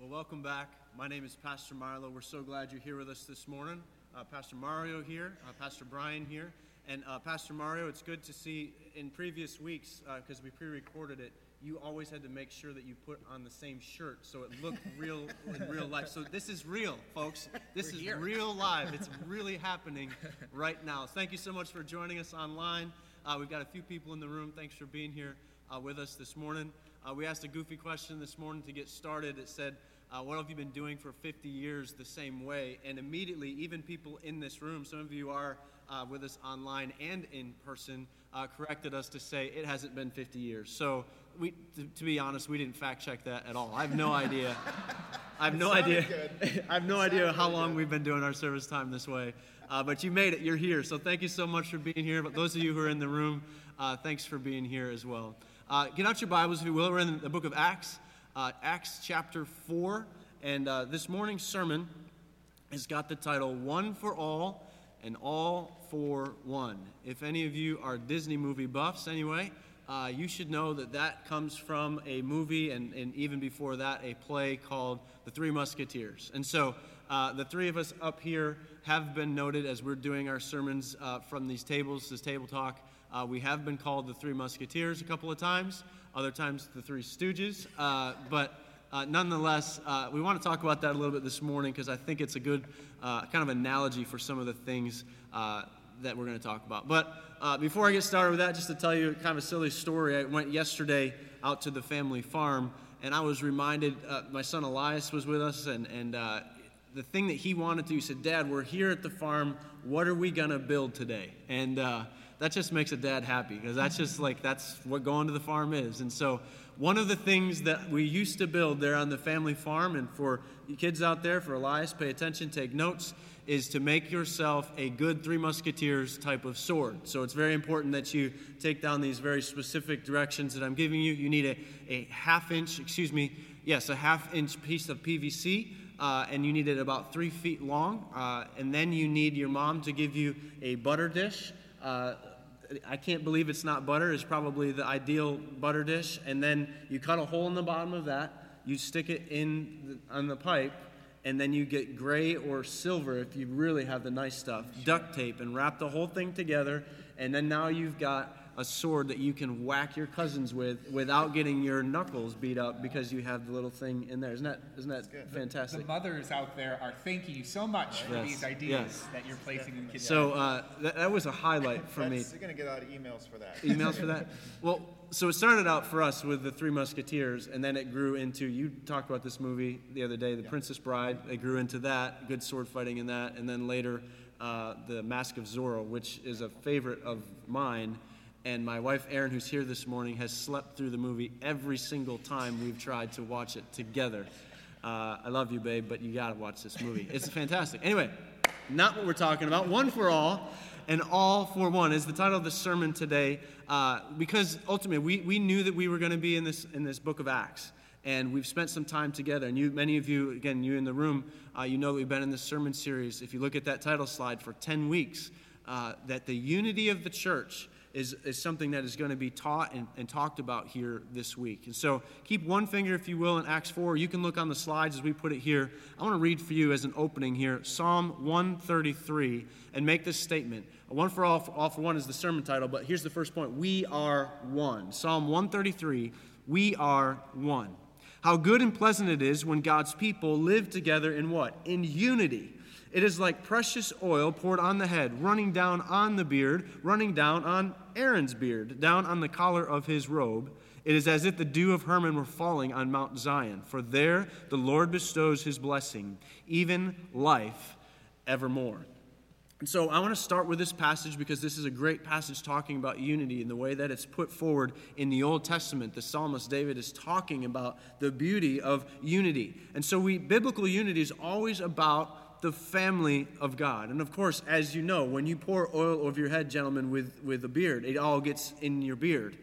Well, welcome back. My name is Pastor Marlo. We're so glad you're here with us this morning. Uh, Pastor Mario here, uh, Pastor Brian here. And uh, Pastor Mario, it's good to see in previous weeks, because we pre recorded it, you always had to make sure that you put on the same shirt so it looked real in real life. So this is real, folks. This We're is here. real live. It's really happening right now. Thank you so much for joining us online. Uh, we've got a few people in the room. Thanks for being here uh, with us this morning. Uh, we asked a goofy question this morning to get started. It said, uh, What have you been doing for 50 years the same way? And immediately, even people in this room, some of you are uh, with us online and in person, uh, corrected us to say it hasn't been 50 years. So, we, to, to be honest, we didn't fact check that at all. I have no idea. I have no idea. I have no idea how long we've been doing our service time this way. Uh, but you made it. You're here. So thank you so much for being here. But those of you who are in the room, uh, thanks for being here as well. Uh, get out your Bibles, if you will. We're in the book of Acts, uh, Acts chapter 4. And uh, this morning's sermon has got the title One for All and All for One. If any of you are Disney movie buffs, anyway, uh, you should know that that comes from a movie and, and even before that, a play called The Three Musketeers. And so uh, the three of us up here have been noted as we're doing our sermons uh, from these tables, this table talk. Uh, we have been called the Three Musketeers a couple of times, other times the Three Stooges. Uh, but uh, nonetheless, uh, we want to talk about that a little bit this morning because I think it's a good uh, kind of analogy for some of the things uh, that we're going to talk about. But before I get started with that, just to tell you kind of a silly story, I went yesterday out to the family farm and I was reminded my son Elias was with us and, and the thing that he wanted to, he said, Dad, we're here at the farm. What are we going to build today? And that just makes a dad happy because that's just like, that's what going to the farm is. And so, one of the things that we used to build there on the family farm, and for kids out there, for Elias, pay attention, take notes, is to make yourself a good Three Musketeers type of sword. So it's very important that you take down these very specific directions that I'm giving you. You need a, a half inch, excuse me, yes, a half inch piece of PVC. Uh, and you need it about three feet long. Uh, and then you need your mom to give you a butter dish. Uh, I can't believe it's not butter. It's probably the ideal butter dish. And then you cut a hole in the bottom of that. You stick it in the, on the pipe, and then you get gray or silver if you really have the nice stuff. Duct tape and wrap the whole thing together. And then now you've got a sword that you can whack your cousins with without getting your knuckles beat up because you have the little thing in there. Isn't that isn't that fantastic? The fantastic? mothers out there are thanking you so much for Yes, these ideas yes. that you're placing in kids. So uh, that, that was a highlight for me. That's, you're going to get a lot of emails for that. emails for that? Well, so it started out for us with the Three Musketeers, and then it grew into. You talked about this movie the other day, The Princess Bride. It grew into that, good sword fighting in that, and then later, uh, The Mask of Zorro, which is a favorite of mine. And my wife Erin, who's here this morning, has slept through the movie every single time we've tried to watch it together. Uh, I love you, babe, but you gotta watch this movie. It's fantastic. Anyway, not what we're talking about. One for all and all for one is the title of the sermon today uh, because ultimately we, we knew that we were going to be in this, in this book of Acts. And we've spent some time together. And you, many of you, again, you in the room, uh, you know that we've been in this sermon series. If you look at that title slide for 10 weeks, uh, that the unity of the church is, is something that is going to be taught and, and talked about here this week. And so keep one finger, if you will, in Acts 4. You can look on the slides as we put it here. I want to read for you as an opening here Psalm 133 and make this statement. One for all, all for one is the sermon title, but here's the first point We are one. Psalm 133 We are one. How good and pleasant it is when God's people live together in what? In unity. It is like precious oil poured on the head, running down on the beard, running down on Aaron's beard, down on the collar of his robe. It is as if the dew of Hermon were falling on Mount Zion, for there the Lord bestows his blessing, even life evermore. And so I want to start with this passage because this is a great passage talking about unity in the way that it's put forward in the Old Testament. The psalmist David is talking about the beauty of unity. And so we biblical unity is always about the family of God. And of course, as you know, when you pour oil over your head, gentlemen, with, with a beard, it all gets in your beard.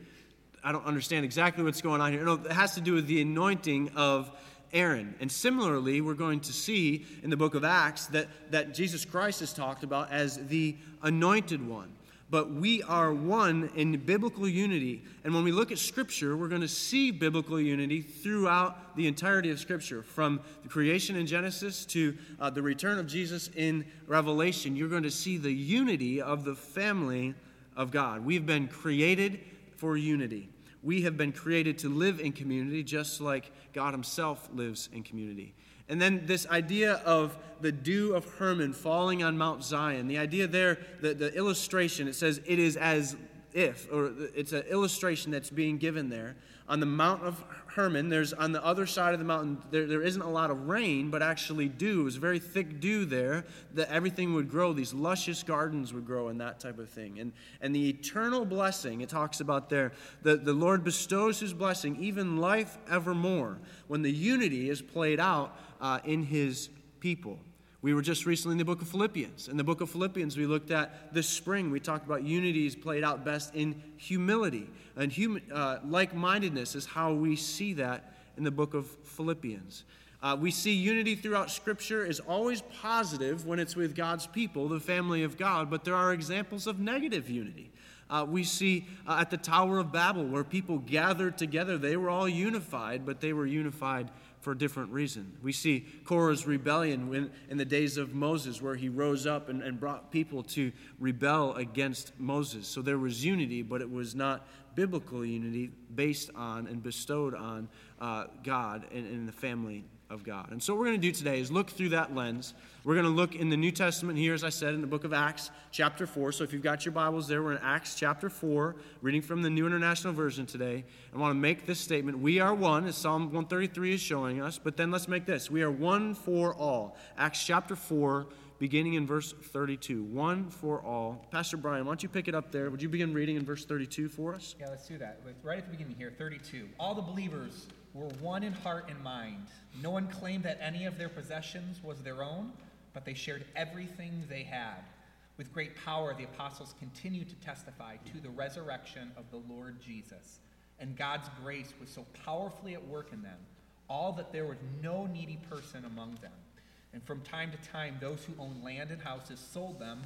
I don't understand exactly what's going on here. No, it has to do with the anointing of Aaron. And similarly, we're going to see in the book of Acts that, that Jesus Christ is talked about as the anointed one. But we are one in biblical unity. And when we look at Scripture, we're going to see biblical unity throughout the entirety of Scripture, from the creation in Genesis to uh, the return of Jesus in Revelation. You're going to see the unity of the family of God. We've been created for unity. We have been created to live in community just like God Himself lives in community. And then this idea of the dew of Hermon falling on Mount Zion, the idea there, the, the illustration, it says it is as if, or it's an illustration that's being given there. On the Mount of Hermon, there's on the other side of the mountain, there, there isn't a lot of rain, but actually dew. It was very thick dew there that everything would grow. These luscious gardens would grow and that type of thing. And, and the eternal blessing, it talks about there, the, the Lord bestows his blessing, even life evermore, when the unity is played out uh, in his people. We were just recently in the book of Philippians. In the book of Philippians, we looked at this spring. We talked about unity is played out best in humility. And hum- uh, like mindedness is how we see that in the book of Philippians. Uh, we see unity throughout Scripture is always positive when it's with God's people, the family of God, but there are examples of negative unity. Uh, we see uh, at the Tower of Babel where people gathered together, they were all unified, but they were unified for a different reason. We see Korah's rebellion when, in the days of Moses, where he rose up and, and brought people to rebel against Moses. So there was unity, but it was not biblical unity based on and bestowed on uh, God and, and the family of God. And so, what we're going to do today is look through that lens. We're going to look in the New Testament here, as I said, in the book of Acts, chapter 4. So, if you've got your Bibles there, we're in Acts chapter 4, reading from the New International Version today. I want to make this statement We are one, as Psalm 133 is showing us, but then let's make this We are one for all. Acts chapter 4, beginning in verse 32. One for all. Pastor Brian, why don't you pick it up there? Would you begin reading in verse 32 for us? Yeah, let's do that. Right at the beginning here, 32. All the believers were one in heart and mind. No one claimed that any of their possessions was their own, but they shared everything they had. With great power, the apostles continued to testify to the resurrection of the Lord Jesus. And God's grace was so powerfully at work in them, all that there was no needy person among them. And from time to time, those who owned land and houses sold them,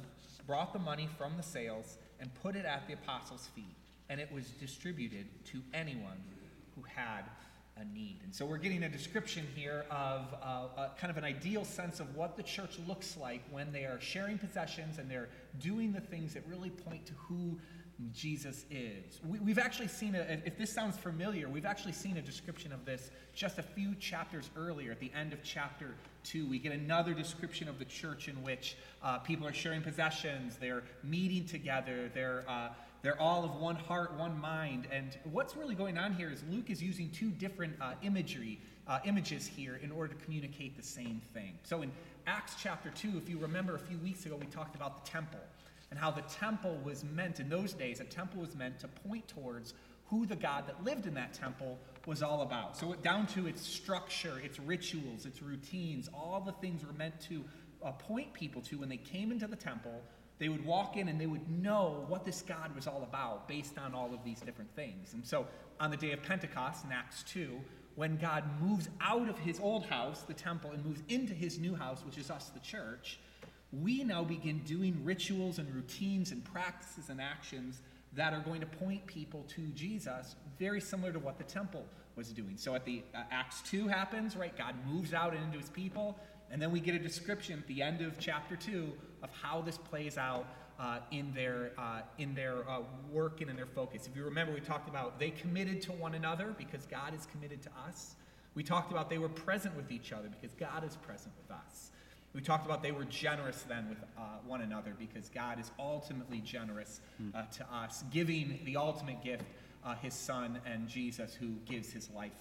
brought the money from the sales, and put it at the apostles' feet. And it was distributed to anyone who had a need. And so we're getting a description here of uh, a, kind of an ideal sense of what the church looks like when they are sharing possessions and they're doing the things that really point to who Jesus is. We, have actually seen, a, if this sounds familiar, we've actually seen a description of this just a few chapters earlier at the end of chapter 2. We get another description of the church in which uh, people are sharing possessions, they're meeting together, they're. Uh, they're all of one heart, one mind. And what's really going on here is Luke is using two different uh, imagery, uh, images here in order to communicate the same thing. So in Acts chapter 2, if you remember a few weeks ago, we talked about the temple and how the temple was meant, in those days, a temple was meant to point towards who the God that lived in that temple was all about. So, down to its structure, its rituals, its routines, all the things were meant to uh, point people to when they came into the temple they would walk in and they would know what this God was all about based on all of these different things. And so on the day of Pentecost in Acts 2, when God moves out of his old house, the temple, and moves into his new house, which is us, the church, we now begin doing rituals and routines and practices and actions that are going to point people to Jesus, very similar to what the temple was doing. So at the uh, Acts 2 happens, right? God moves out into his people, and then we get a description at the end of chapter 2 of how this plays out uh, in their, uh, in their uh, work and in their focus. If you remember, we talked about they committed to one another because God is committed to us. We talked about they were present with each other because God is present with us. We talked about they were generous then with uh, one another because God is ultimately generous uh, to us, giving the ultimate gift, uh, his son and Jesus, who gives his life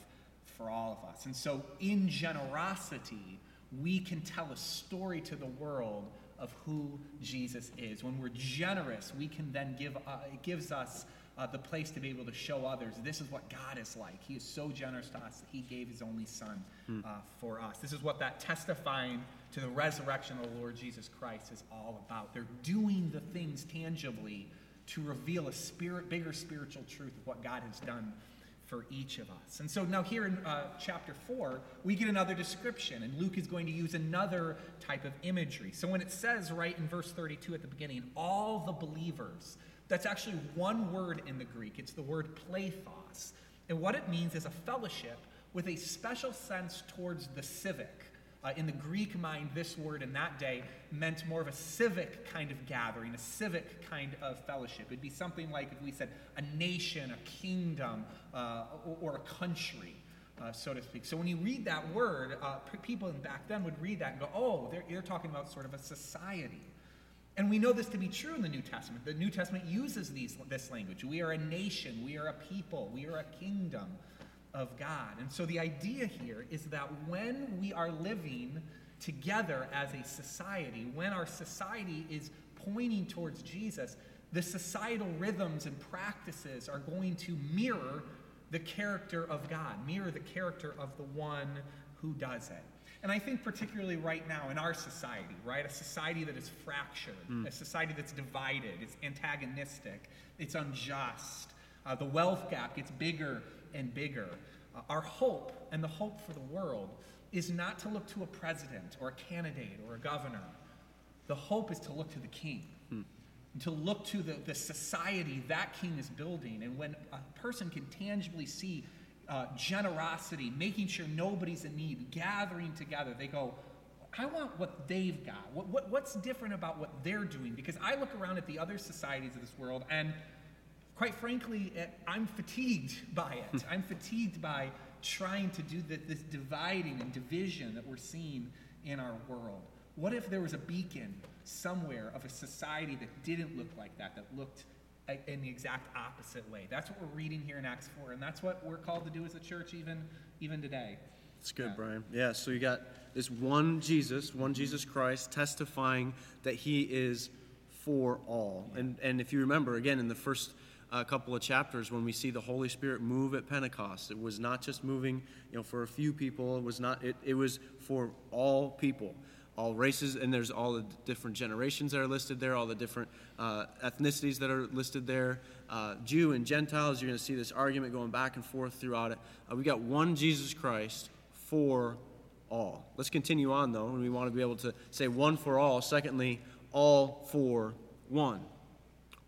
for all of us. And so, in generosity, we can tell a story to the world of who Jesus is. When we're generous, we can then give, uh, it gives us uh, the place to be able to show others this is what God is like. He is so generous to us that He gave His only Son uh, for us. This is what that testifying to the resurrection of the Lord Jesus Christ is all about. They're doing the things tangibly to reveal a spirit, bigger spiritual truth of what God has done for each of us. And so now, here in uh, chapter 4, we get another description, and Luke is going to use another type of imagery. So when it says right in verse 32 at the beginning, all the believers, that's actually one word in the Greek. It's the word plethos. And what it means is a fellowship with a special sense towards the civic. Uh, in the Greek mind, this word in that day meant more of a civic kind of gathering, a civic kind of fellowship. It'd be something like if we said a nation, a kingdom, uh, or, or, a country, uh, so to speak. So when you read that word, uh, people back then would read that and go, oh, they're, they're talking about sort of a society. And we know this to be true in the New Testament. The New Testament uses these, this language. We are a nation, we are a people, we are a kingdom of God. And so the idea here is that when we are living together as a society, when our society is pointing towards Jesus, the societal rhythms and practices are going to mirror the character of God, mirror the character of the one who does it. And I think, particularly right now in our society, right, a society that is fractured, mm. a society that's divided, it's antagonistic, it's unjust, uh, the wealth gap gets bigger and bigger. Uh, our hope and the hope for the world is not to look to a president or a candidate or a governor. The hope is to look to the king, hmm. to look to the, the society that king is building. And when a person can tangibly see uh, generosity, making sure nobody's in need, gathering together, they go, I want what they've got. What, what, what's different about what they're doing? Because I look around at the other societies of this world and quite frankly, eh, I'm fatigued by it. I'm fatigued by trying to do the, this dividing and division that we're seeing in our world. What if there was a beacon somewhere of a society that didn't look like that, that looked eh, in the exact opposite way? That's what we're reading here in Acts 4, and that's what we're called to do as a church even, even today. It's good, yeah. Brian. Yeah, so you got this one Jesus, one Jesus Christ, testifying that he is for all. Yeah. And, and if you remember, again, in the first a couple of chapters when we see the Holy Spirit move at Pentecost. It was not just moving, you know, for a few people. It was not. It, it was for all people, all races, and there's all the different generations that are listed there, all the different uh, ethnicities that are listed there, uh, Jew and Gentiles. You're going to see this argument going back and forth throughout it. Uh, we got one Jesus Christ for all. Let's continue on though, and we want to be able to say one for all. Secondly, all for one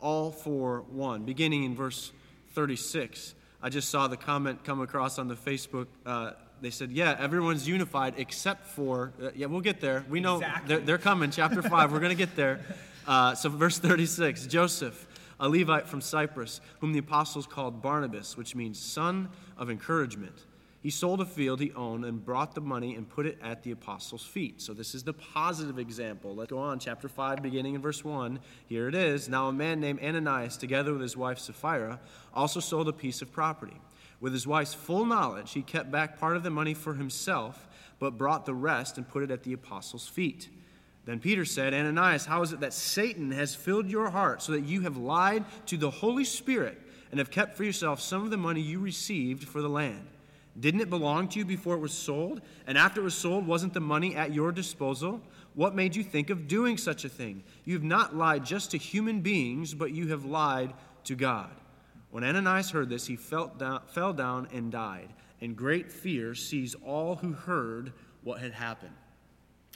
all for one. Beginning in verse 36, I just saw the comment come across on the Facebook. Uh, they said, Yeah, everyone's unified except for, uh, yeah, we'll get there. We know exactly. they're, they're, coming. Chapter 5, we're going to get there. Uh, so, verse 36 Joseph, a Levite from Cyprus, whom the apostles called Barnabas, which means son of encouragement he sold a field he owned and brought the money and put it at the apostles' feet. So, this is the positive example. Let's go on, chapter 5, beginning in verse 1. Here it is. Now, a man named Ananias, together with his wife Sapphira, also sold a piece of property. With his wife's full knowledge, he kept back part of the money for himself, but brought the rest and put it at the apostles' feet. Then Peter said, Ananias, how is it that Satan has filled your heart so that you have lied to the Holy Spirit and have kept for yourself some of the money you received for the land? Didn't it belong to you before it was sold? And after it was sold, wasn't the money at your disposal? What made you think of doing such a thing? You have not lied just to human beings, but you have lied to God. When Ananias heard this, he down, fell down and died, and great fear seized all who heard what had happened.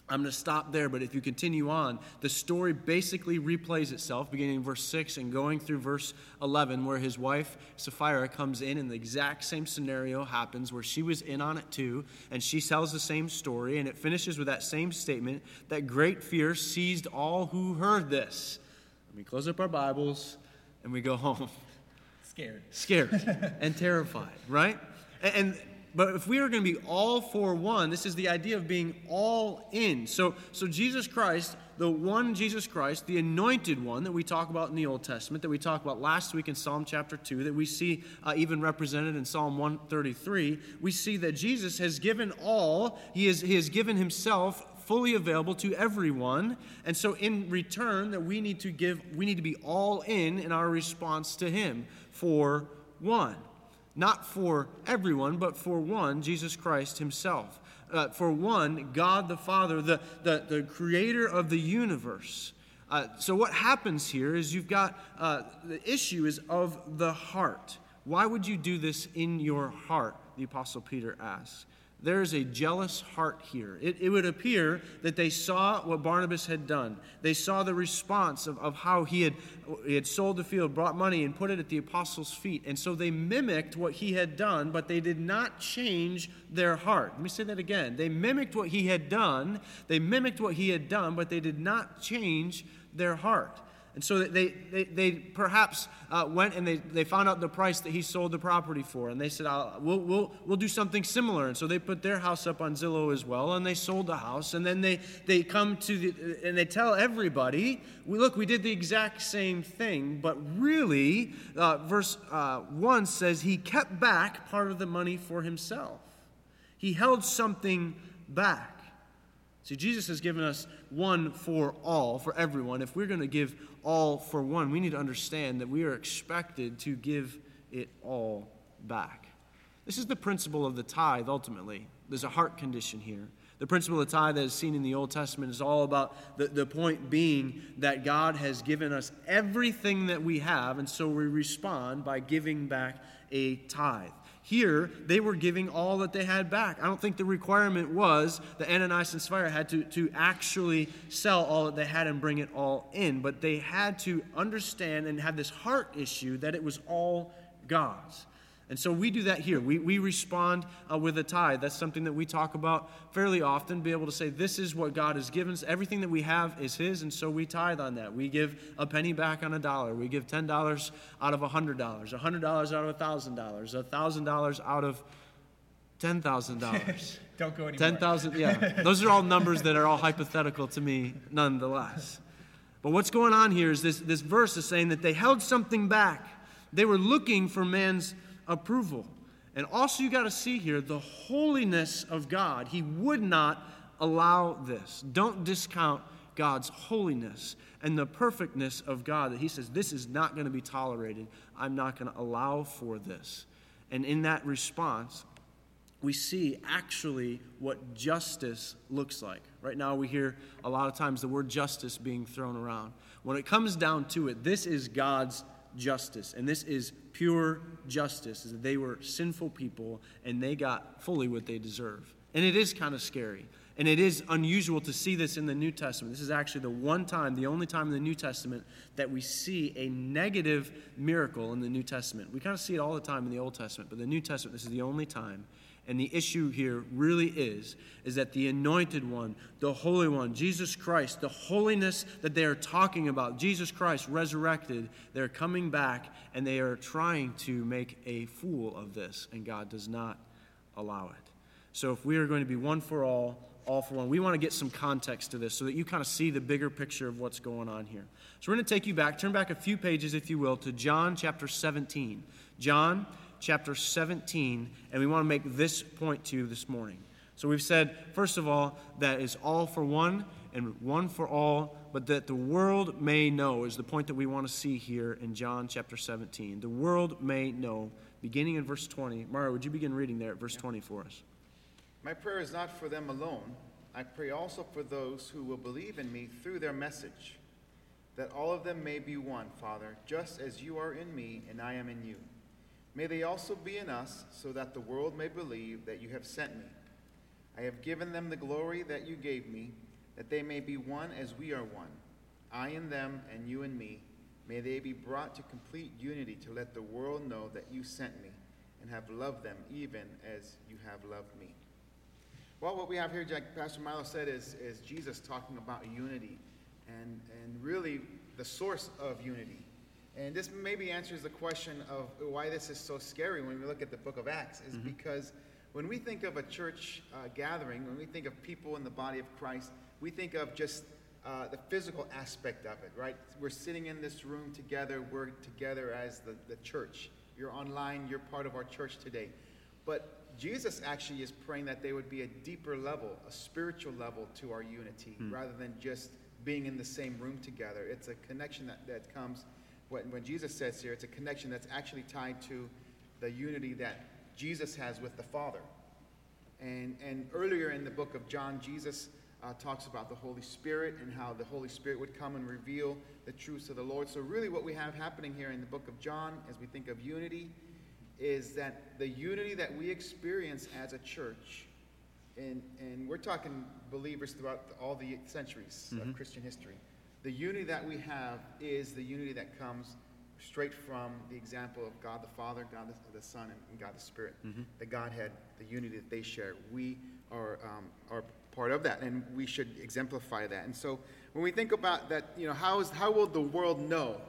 I'm going to stop there, but if you continue on, the story basically replays itself, beginning in verse 6 and going through verse 11, where his wife, Sapphira, comes in, and the exact same scenario happens where she was in on it too, and she tells the same story, and it finishes with that same statement that great fear seized all who heard this. And we close up our Bibles and we go home. Scared. Scared and terrified, right? And, and but if we are going to be all for one, this is the idea of being all in. So, so Jesus Christ, the one Jesus Christ, the anointed one that we talk about in the Old Testament, that we talked about last week in Psalm chapter 2, that we see uh, even represented in Psalm 133, we see that Jesus has given all, he, has, he has given himself fully available to everyone. And so in return that we need to give, we need to be all in in our response to him for one not for everyone, but for one, Jesus Christ himself. Uh, for one, God the Father, the, the, the creator of the universe. Uh, so, what happens here is you've got uh, the issue is of the heart. Why would you do this in your heart? The Apostle Peter asks. There is a jealous heart here. It, it, would appear that they saw what Barnabas had done. They saw the response of, of how he had, he had sold the field, brought money, and put it at the apostles' feet. And so they mimicked what he had done, but they did not change their heart. Let me say that again. They mimicked what he had done. They mimicked what he had done, but they did not change their heart. And so they, they, they perhaps uh, went and they, they found out the price that he sold the property for. And they said, we'll, we'll, we'll do something similar. And so they put their house up on Zillow as well. And they sold the house. And then they, they come to the, and they tell everybody, we, look, we did the exact same thing. But really, uh, verse uh, 1 says he kept back part of the money for himself. He held something back. See, Jesus has given us one for all, for everyone. If we're going to give all for one, we need to understand that we are expected to give it all back. This is the principle of the tithe, ultimately. There's a heart condition here. The principle of the tithe that is seen in the Old Testament is all about the, the point being that God has given us everything that we have, and so we respond by giving back a tithe. Here, they were giving all that they had back. I don't think the requirement was that Ananias and Sapphira had to, to actually sell all that they had and bring it all in, but they had to understand and have this heart issue that it was all God's. And so we do that here. We, we respond uh, with a tithe. That's something that we talk about fairly often. Be able to say, this is what God has given us. Everything that we have is His, and so we tithe on that. We give a penny back on a dollar. We give $10 out of $100, $100 out of $1,000, $1,000 out of $10,000. Don't go anymore. 10,000, yeah. Those are all numbers that are all hypothetical to me, nonetheless. But what's going on here is this, this verse is saying that they held something back. They were looking for man's approval. And also, you got to see here the holiness of God. He would not allow this. Don't discount God's holiness and the perfectness of God that He says, This is not going to be tolerated. I'm not going to allow for this. And in that response, we see actually what justice looks like. Right now, we hear a lot of times the word justice being thrown around. When it comes down to it, this is God's justice. And this is pure justice, is that they were sinful people and they got fully what they deserve. And it is kind of scary. And it is unusual to see this in the New Testament. This is actually the one time, the only time in the New Testament that we see a negative miracle in the New Testament. We kind of see it all the time in the Old Testament, but the New Testament, this is the only time and the issue here really is is that the anointed one, the holy one, Jesus Christ, the holiness that they are talking about, Jesus Christ resurrected, they're coming back and they are trying to make a fool of this and God does not allow it. So if we are going to be one for all, all for one, we want to get some context to this so that you kind of see the bigger picture of what's going on here. So we're going to take you back, turn back a few pages if you will to John chapter 17. John chapter 17, and we want to make this point to you this morning. So we've said, first of all, that is all for one and one for all, but that the world may know is the point that we want to see here in John chapter 17. The world may know, beginning in verse 20. Mara, would you begin reading there at verse 20 for us? My prayer is not for them alone. I pray also for those who will believe in me through their message, that all of them may be one, Father, just as you are in me and I am in you May they also be in us, so that the world may believe that you have sent me. I have given them the glory that you gave me, that they may be one as we are one. I in them, and you in me. May they be brought to complete unity to let the world know that you sent me and have loved them even as you have loved me. Well, what we have here, Pastor Milo said, is, is Jesus talking about unity and, and really the source of unity. And this maybe answers the question of why this is so scary when we look at the book of Acts, is mm-hmm. because when we think of a church uh, gathering, when we think of people in the body of Christ, we think of just uh, the physical aspect of it, right? We're sitting in this room together, we're together as the, the church. You're online, you're part of our church today. But Jesus actually is praying that there would be a deeper level, a spiritual level to our unity, mm. rather than just being in the same room together. It's a connection that, that comes when, when Jesus says here, it's a connection that's actually tied to the unity that Jesus has with the Father. And, and earlier in the book of John, Jesus uh, talks about the Holy Spirit and how the Holy Spirit would come and reveal the truths of the Lord. So, really, what we have happening here in the book of John as we think of unity is that the unity that we experience as a church, and, and we're talking believers throughout all the centuries of Christian history, the unity that we have is the unity that comes straight from the example of God the Father, God the, the Son, and God the Spirit. The Godhead, the unity that they share. We are, um, are part of that, and we should exemplify that. And so when we think about that, you know, how, is, how will the world know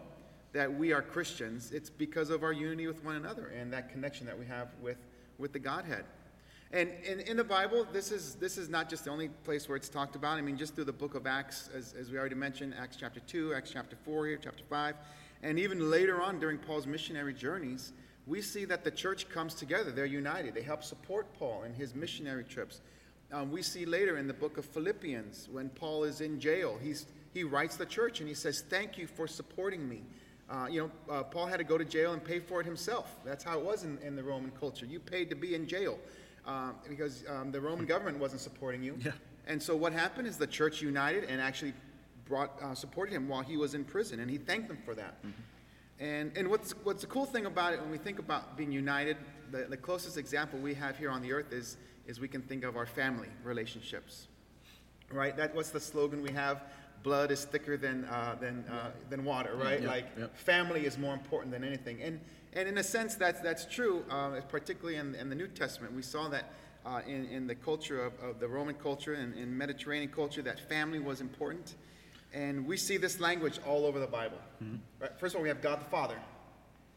that we are Christians? It's because of our unity with one another and that connection that we have with, with the Godhead. And in, in the Bible, this is, this is not just the only place where it's talked about. I mean, just through the book of Acts, as, as we already mentioned, Acts chapter 2, Acts chapter 4 here, chapter 5, and even later on during Paul's missionary journeys, we see that the church comes together. They're united. They help support Paul in his missionary trips. Um, we see later in the book of Philippians, when Paul is in jail, he's, he writes the church and he says, Thank you for supporting me. Uh, you know, uh, Paul had to go to jail and pay for it himself. That's how it was in, in the Roman culture. You paid to be in jail um, because um, the Roman government wasn't supporting you. Yeah. And so what happened is the church united and actually brought uh, supported him while he was in prison, and he thanked them for that. And and what's what's the cool thing about it when we think about being united, the, the closest example we have here on the earth is is we can think of our family relationships, right? That what's the slogan we have? Blood is thicker than uh, than uh, than water, right? Yep, like yep. family is more important than anything. And, and in a sense, that's, that's true, uh, particularly in, in the New Testament. We saw that uh, in, in the culture of, of the Roman culture and in Mediterranean culture, that family was important. And we see this language all over the Bible. Right? First of all, we have God the Father.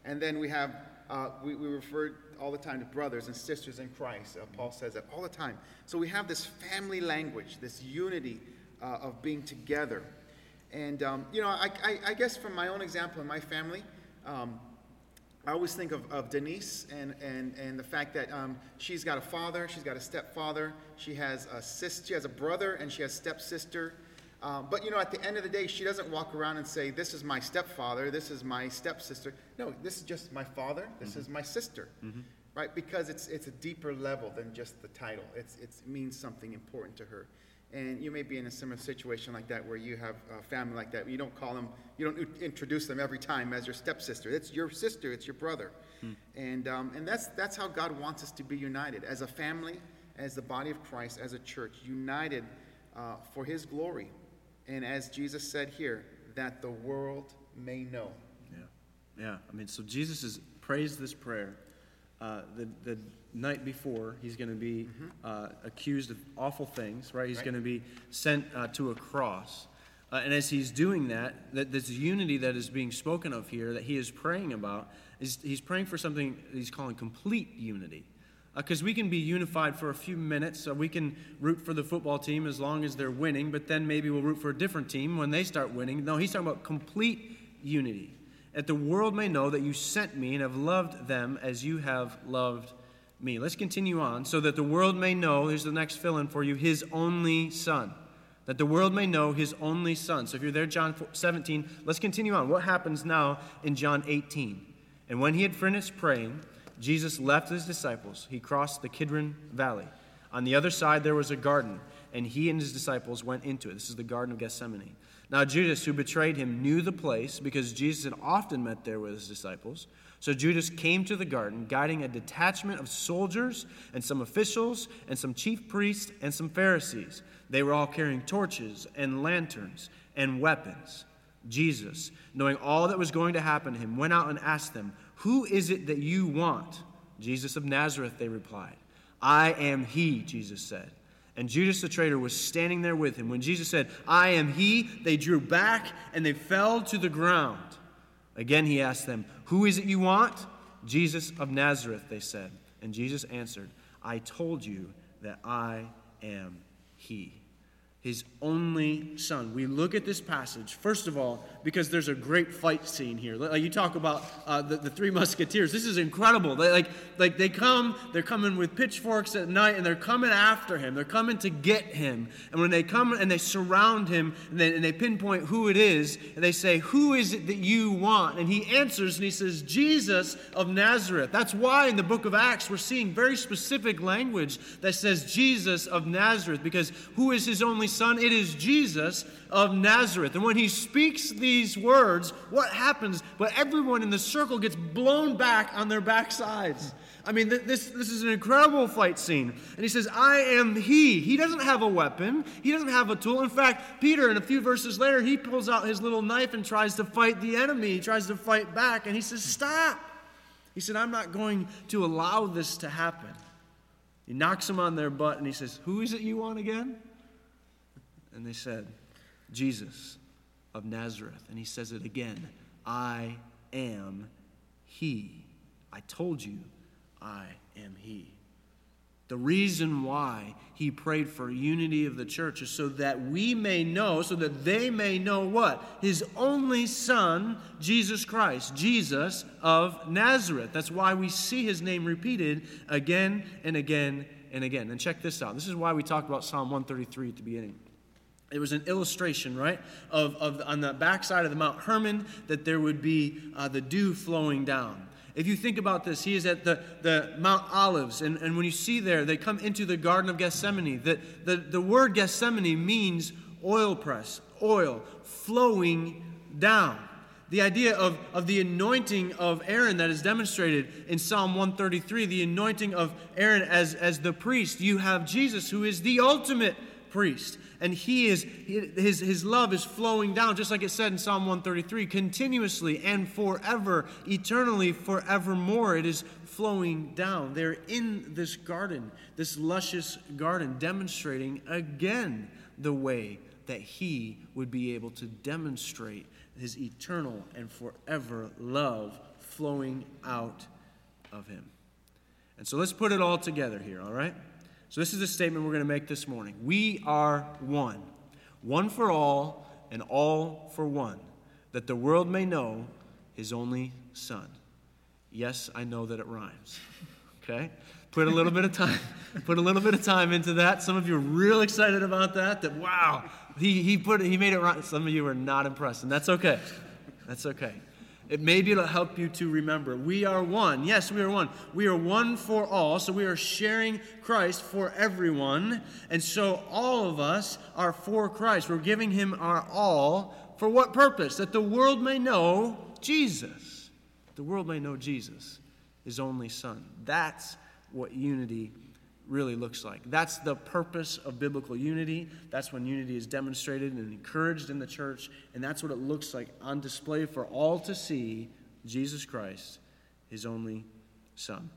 And then we have, uh, we, we refer all the time to brothers and sisters in Christ. Uh, Paul says that all the time. So we have this family language, this unity uh, of being together. And, um, you know, I, I, I guess from my own example in my family, um, I always think of, of Denise and, and, and the fact that um, she's got a father, she's got a stepfather, she has a sister, she has a brother, and she has stepsister. Um, but you know, at the end of the day, she doesn't walk around and say, "This is my stepfather, this is my stepsister." No, this is just my father, this is my sister, right? Because it's it's a deeper level than just the title. It's, it's it means something important to her. And you may be in a similar situation like that where you have a family like that. You don't call them, you don't introduce them every time as your stepsister. It's your sister, it's your brother. And, um, and that's, that's how God wants us to be united as a family, as the body of Christ, as a church, united uh, for His glory. And as Jesus said here, that the world may know. Yeah, yeah. I mean, so Jesus has praised this prayer. Uh, the, the night before, he's going to be uh, accused of awful things, right? He's Right. going to be sent uh, to a cross. Uh, and as he's doing that, that this unity that is being spoken of here, that he is praying about, is he's praying for something he's calling complete unity. Because we can be unified for a few minutes, so we can root for the football team as long as they're winning, but then maybe we'll root for a different team when they start winning. No, he's talking about complete unity. That the world may know that you sent me and have loved them as you have loved me. Let's continue on. So that the world may know, here's the next fill in for you, his only son. That the world may know his only son. So if you're there, John 17, let's continue on. What happens now in John 18? And when he had finished praying, Jesus left his disciples. He crossed the Kidron Valley. On the other side, there was a garden, and he and his disciples went into it. This is the Garden of Gethsemane. Now, Judas, who betrayed him, knew the place because Jesus had often met there with his disciples. So Judas came to the garden, guiding a detachment of soldiers and some officials and some chief priests and some Pharisees. They were all carrying torches and lanterns and weapons. Jesus, knowing all that was going to happen to him, went out and asked them, Who is it that you want? Jesus of Nazareth, they replied. I am he, Jesus said. And Judas the traitor was standing there with him. When Jesus said, I am he, they drew back and they fell to the ground. Again he asked them, Who is it you want? Jesus of Nazareth, they said. And Jesus answered, I told you that I am he. His only son. We look at this passage, first of all, because there's a great fight scene here. Like you talk about uh, the, the three musketeers. This is incredible. They, like, like they come, they're coming with pitchforks at night, and they're coming after him. They're coming to get him. And when they come and they surround him, and they, and they pinpoint who it is, and they say, Who is it that you want? And he answers, and he says, Jesus of Nazareth. That's why in the book of Acts we're seeing very specific language that says Jesus of Nazareth, because who is his only Son. It is Jesus of Nazareth. And when he speaks these words, what happens? But everyone in the circle gets blown back on their backsides. I mean, th- this, this is an incredible fight scene. And he says, I am he. He doesn't have a weapon, he doesn't have a tool. In fact, Peter, in a few verses later, he pulls out his little knife and tries to fight the enemy. He tries to fight back, and he says, Stop. He said, I'm not going to allow this to happen. He knocks them on their butt and he says, Who is it you want again? And they said, Jesus of Nazareth. And he says it again I am he. I told you I am he. The reason why he prayed for unity of the church is so that we may know, so that they may know what? His only son, Jesus Christ, Jesus of Nazareth. That's why we see his name repeated again and again and again. And check this out. This is why we talked about Psalm 133 at the beginning. It was an illustration, right, of, of on the backside of the Mount Hermon that there would be uh, the dew flowing down. If you think about this, he is at the, the Mount Olives, and, and when you see there, they come into the Garden of Gethsemane. The, the, the word Gethsemane means oil press, oil flowing down. The idea of, of the anointing of Aaron that is demonstrated in Psalm 133, the anointing of Aaron as, as the priest. You have Jesus, who is the ultimate priest. And he is his, his love is flowing down, just like it said in Psalm 133, continuously and forever, eternally, forevermore. It is flowing down. They're in this garden, this luscious garden, demonstrating again the way that he would be able to demonstrate his eternal and forever love flowing out of him. And so let's put it all together here, all right? So, this is the statement we're going to make this morning. We are one, one for all, and all for one, that the world may know his only Son. Yes, I know that it rhymes. Okay? Put a little bit of time, put a little bit of time into that. Some of you are real excited about that. That wow, he, he put he made it right. Some of you are not impressed, and that's okay. That's okay. It maybe it'll help you to remember. We are one. Yes, we are one. We are one for all. So we are sharing Christ for everyone. And so all of us are for Christ. We're giving him our all. For what purpose? That the world may know Jesus. The world may know Jesus, his only Son. That's what unity really looks like. That's the purpose of biblical unity. That's when unity is demonstrated and encouraged in the church. And that's what it looks like on display for all to see Jesus Christ, his only Son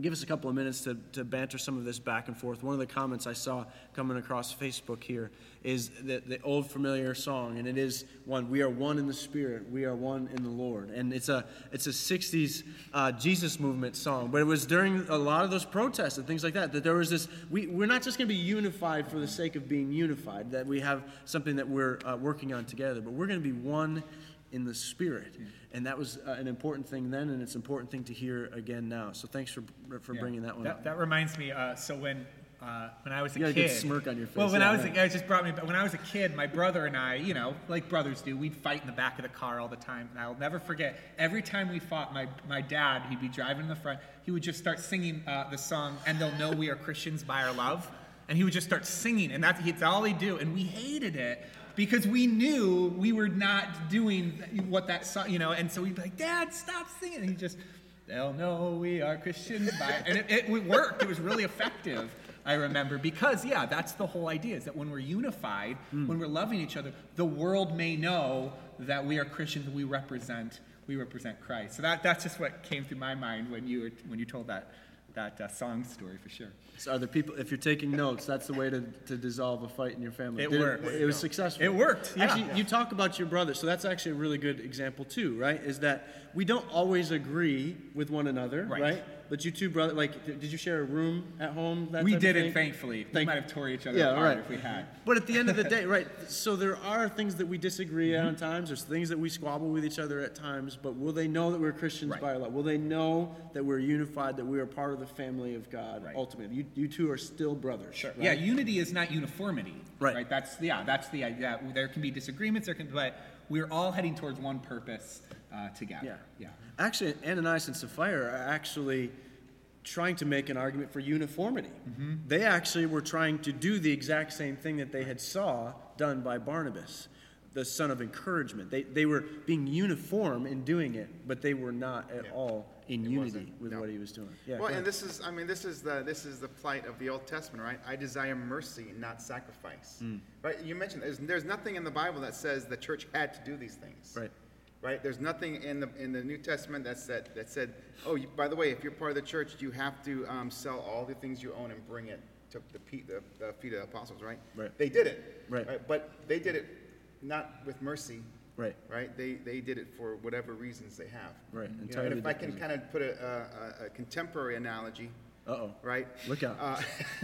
give us a couple of minutes to, to banter some of this back and forth. One of the comments I saw coming across Facebook here is the, the old familiar song, and it is one, We are one in the Spirit, we are one in the Lord. And it's a, it's a 60s uh, Jesus movement song, but it was during a lot of those protests and things like that, that there was this, we, we're not just going to be unified for the sake of being unified, that we have something that we're uh, working on together, but we're going to be one in the Spirit. And that was uh, an important thing then, and it's an important thing to hear again now. So thanks for, for Yeah. bringing that one That, up. that reminds me. Uh, so when uh, when I was a You a kid, smirk on your face. Well, when Yeah, I was right. a, it just brought me. back- When I was a kid, my brother and I, you know, like brothers do, we'd fight in the back of the car all the time. And I'll never forget. Every time we fought, my my dad, he'd be driving in the front. He would just start singing uh, the song, "And they'll know we are Christians by our love." And he would just start singing, and that's, that's all he'd do. And we hated it because we knew we were not doing what that song, you know. And so we'd be like, "Dad, stop singing!" And he just, "They'll know we are Christians by," and it, it worked. It was really effective. I remember because yeah, that's the whole idea is that when we're unified, mm. when we're loving each other, the world may know that we are Christians we represent we represent Christ. So that that's just what came through my mind when you were when you told that that uh, song story for sure. So are there people, if you're taking notes, that's the way to, to dissolve a fight in your family. It Did worked. It, was successful. It worked, yeah. Actually, you talk about your brother, so that's actually a really good example too, right? Is that we don't always agree with one another, Right. right? But you two brothers, like, did you share a room at home? That we did thing? it thankfully. we might have tore each other Yeah, apart right. if we had. But at the end of the day, right, so there are things that we disagree on times. There's things that we squabble with each other at times. But will they know that we're Christians Right. by our love? Will they know that we're unified, that we are part of the family of God Right. ultimately? You, you two are still brothers. Sure. Yeah, unity is not uniformity. Right. That's yeah. That's the idea. There can be disagreements. There can, but we're all heading towards one purpose uh, together. Yeah. Yeah. Actually, Ananias and Sapphira are actually trying to make an argument for uniformity. They actually were trying to do the exact same thing that they had saw done by Barnabas, the son of encouragement. They, they were being uniform in doing it, but they were not at Yeah. all in It unity with no. what he was doing. Yeah, well, and this is, I mean, this is the this is the plight of the Old Testament, right? I desire mercy, not sacrifice. Mm. Right? You mentioned there's, there's nothing in the Bible that says the church had to do these things. Right. Right? There's nothing in the in the New Testament that said that said, oh, you, by the way, if you're part of the church, you have to um, sell all the things you own and bring it to the, the, the feet of the apostles. Right? Right. They did it. Right. But they did it not with mercy. Right. Right? They they did it for whatever reasons they have. Right, You know, and if I can kind of put a, a, a contemporary analogy, Uh-oh. right? Look out. Uh,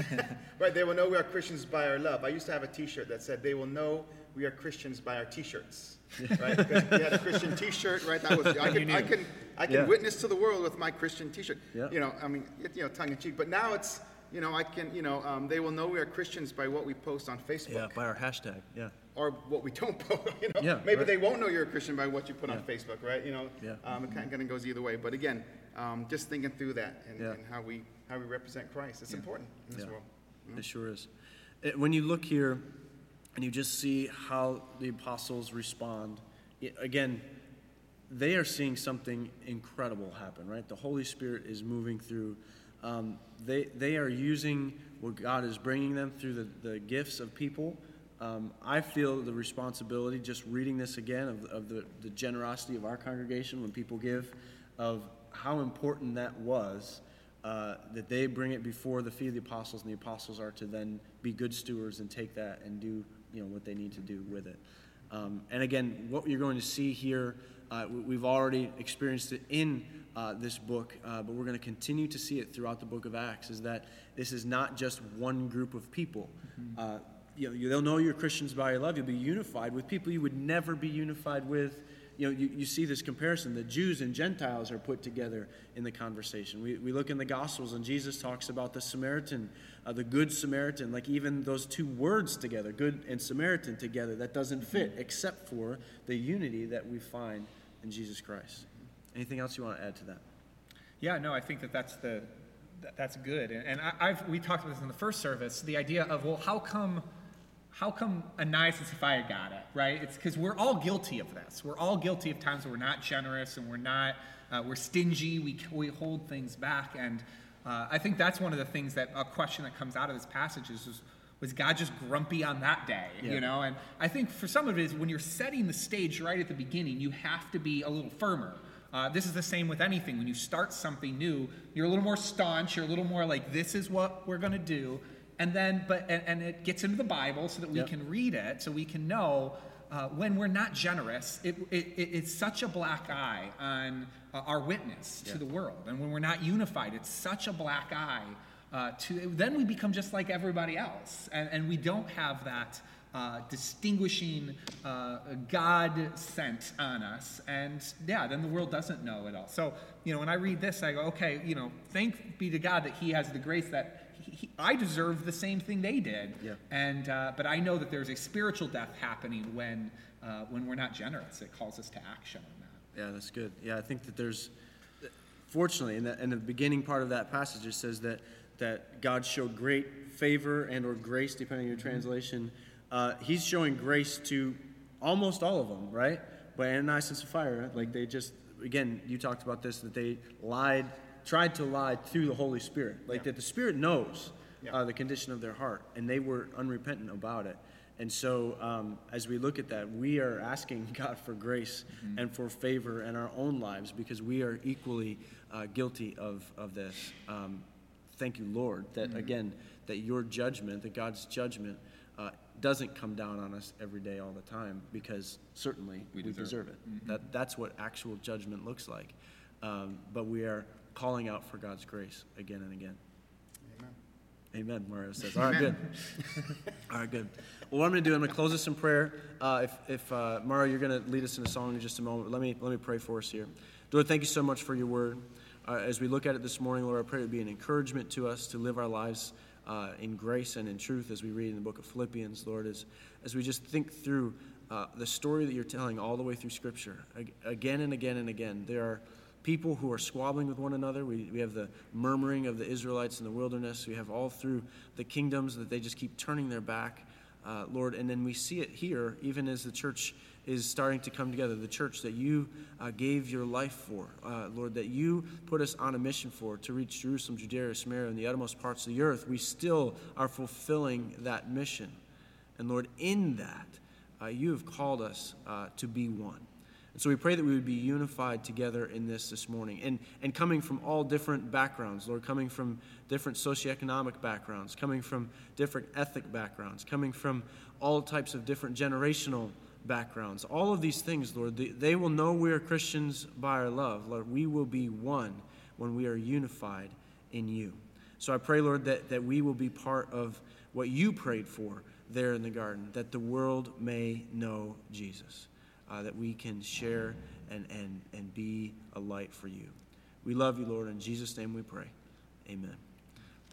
right, they will know we are Christians by our love. I used to have a T-shirt that said, "They will know we are Christians by our T-shirts." Right? Because we had a Christian T-shirt, right? That was I can I can I can Yeah. witness to the world with my Christian T-shirt. Yeah. You know, I mean, you know, tongue in cheek. But now it's you know I can you know um, they will know we are Christians by what we post on Facebook. yeah, by our hashtag. Yeah. Or what we don't post, you know. Yeah, Maybe right. they won't know you're a Christian by what you put on Facebook, right? You know. Yeah. Um, it kind of goes either way. But again, um, just thinking through that and, Yeah. and how we how we represent Christ, it's important in this Yeah. world. It sure is. When you look here and you just see how the apostles respond, again, they are seeing something incredible happen, right? The Holy Spirit is moving through. Um, they, they are using what God is bringing them through the, the gifts of people. Um, I feel the responsibility, just reading this again, of, of the, the generosity of our congregation when people give, of how important that was uh, that they bring it before the feet of the apostles, and the apostles are to then be good stewards and take that and do you know what they need to do with it. Um, and again, what you're going to see here, uh, we- we've already experienced it in uh, this book, uh, but we're going to continue to see it throughout the book of Acts. Is that this is not just one group of people. Uh, you know, they'll know you're Christians by your love. You'll be unified with people you would never be unified with you know, you, you see this comparison. The Jews and Gentiles are put together in the conversation. We, we look in the Gospels, and Jesus talks about the Samaritan, uh, the Good Samaritan, like even those two words together, good and Samaritan together, that doesn't fit except for the unity that we find in Jesus Christ. Anything else you want to add to that? Yeah, no, I think that that's the that's good. And, I, I've we talked about this in the first service. The idea of well, how come how come Ananias and Sapphira got it right? It's because we're all guilty of this. We're all guilty of times where we're not generous and we're not uh, we're stingy. We we hold things back, and uh, I think that's one of the things that a question that comes out of this passage is. is was God just grumpy on that day? Yeah. You know, and I think for some of it is when you're setting the stage right at the beginning, you have to be a little firmer. Uh, this is the same with anything. When you start something new, you're a little more staunch. You're a little more like, "This is what we're going to do," and then, but and, and it gets into the Bible so that we Yep. can read it, so we can know uh, when we're not generous. It, it, it, it's such a black eye on uh, our witness to the world, and when we're not unified, it's such a black eye. Uh, to then we become just like everybody else, and, and we don't have that uh, distinguishing uh, God sent on us. And yeah, then the world doesn't know it all. So, you know, when I read this, I go, okay, you know, thank be to God that He has the grace that he, I deserve the same thing they did. Yeah. And, uh, but I know that there's a spiritual death happening when, uh, when we're not generous. It calls us to action on that. Yeah, that's good. Yeah, I think that there's, fortunately, in the, in the beginning part of that passage, it says that, that God showed great favor and or grace, depending on your translation. Uh, he's showing grace to almost all of them, right? But Ananias and Sapphira, like they just, again, you talked about this, that they lied, tried to lie through the Holy Spirit. Like Yeah. that the Spirit knows Yeah. uh, the condition of their heart, and they were unrepentant about it. And so, um, as we look at that, we are asking God for grace and for favor in our own lives because we are equally uh, guilty of, of this. Um, thank you, Lord, that again, that your judgment, that God's judgment, uh, doesn't come down on us every day, all the time, because certainly we, deserve, it. That, that's what actual judgment looks like. Um, but we are calling out for God's grace again and again. Amen. Amen, Mario says. All right, good. All right, good. Well, what I'm going to do, I'm going to close this in prayer. Uh, if, if uh, Mario, you're going to lead us in a song in just a moment, let me, let me pray for us here. Lord, thank you so much for your word. Uh, as we look at it this morning, Lord, I pray it would be an encouragement to us to live our lives uh, in grace and in truth as we read in the book of Philippians, Lord, as, as we just think through uh, the story that you're telling all the way through Scripture. Again and again and again, there are people who are squabbling with one another. We, we have the murmuring of the Israelites in the wilderness. We have all through the kingdoms that they just keep turning their back, uh, Lord. And then we see it here, even as the church is starting to come together, the church that you uh, gave your life for, uh, Lord, that you put us on a mission for to reach Jerusalem, Judea, Samaria, and the uttermost parts of the earth. We still are fulfilling that mission. And Lord, in that, uh, you have called us uh, to be one. And so we pray that we would be unified together in this this morning. And, and coming from all different backgrounds, Lord, coming from different socioeconomic backgrounds, coming from different ethnic backgrounds, coming from all types of different generational backgrounds. All of these things, Lord, they, they will know we are Christians by our love. Lord, we will be one when we are unified in you. So I pray, Lord, that, that we will be part of what you prayed for there in the garden, that the world may know Jesus, uh, that we can share and, and, and be a light for you. We love you, Lord. In Jesus' name we pray. Amen.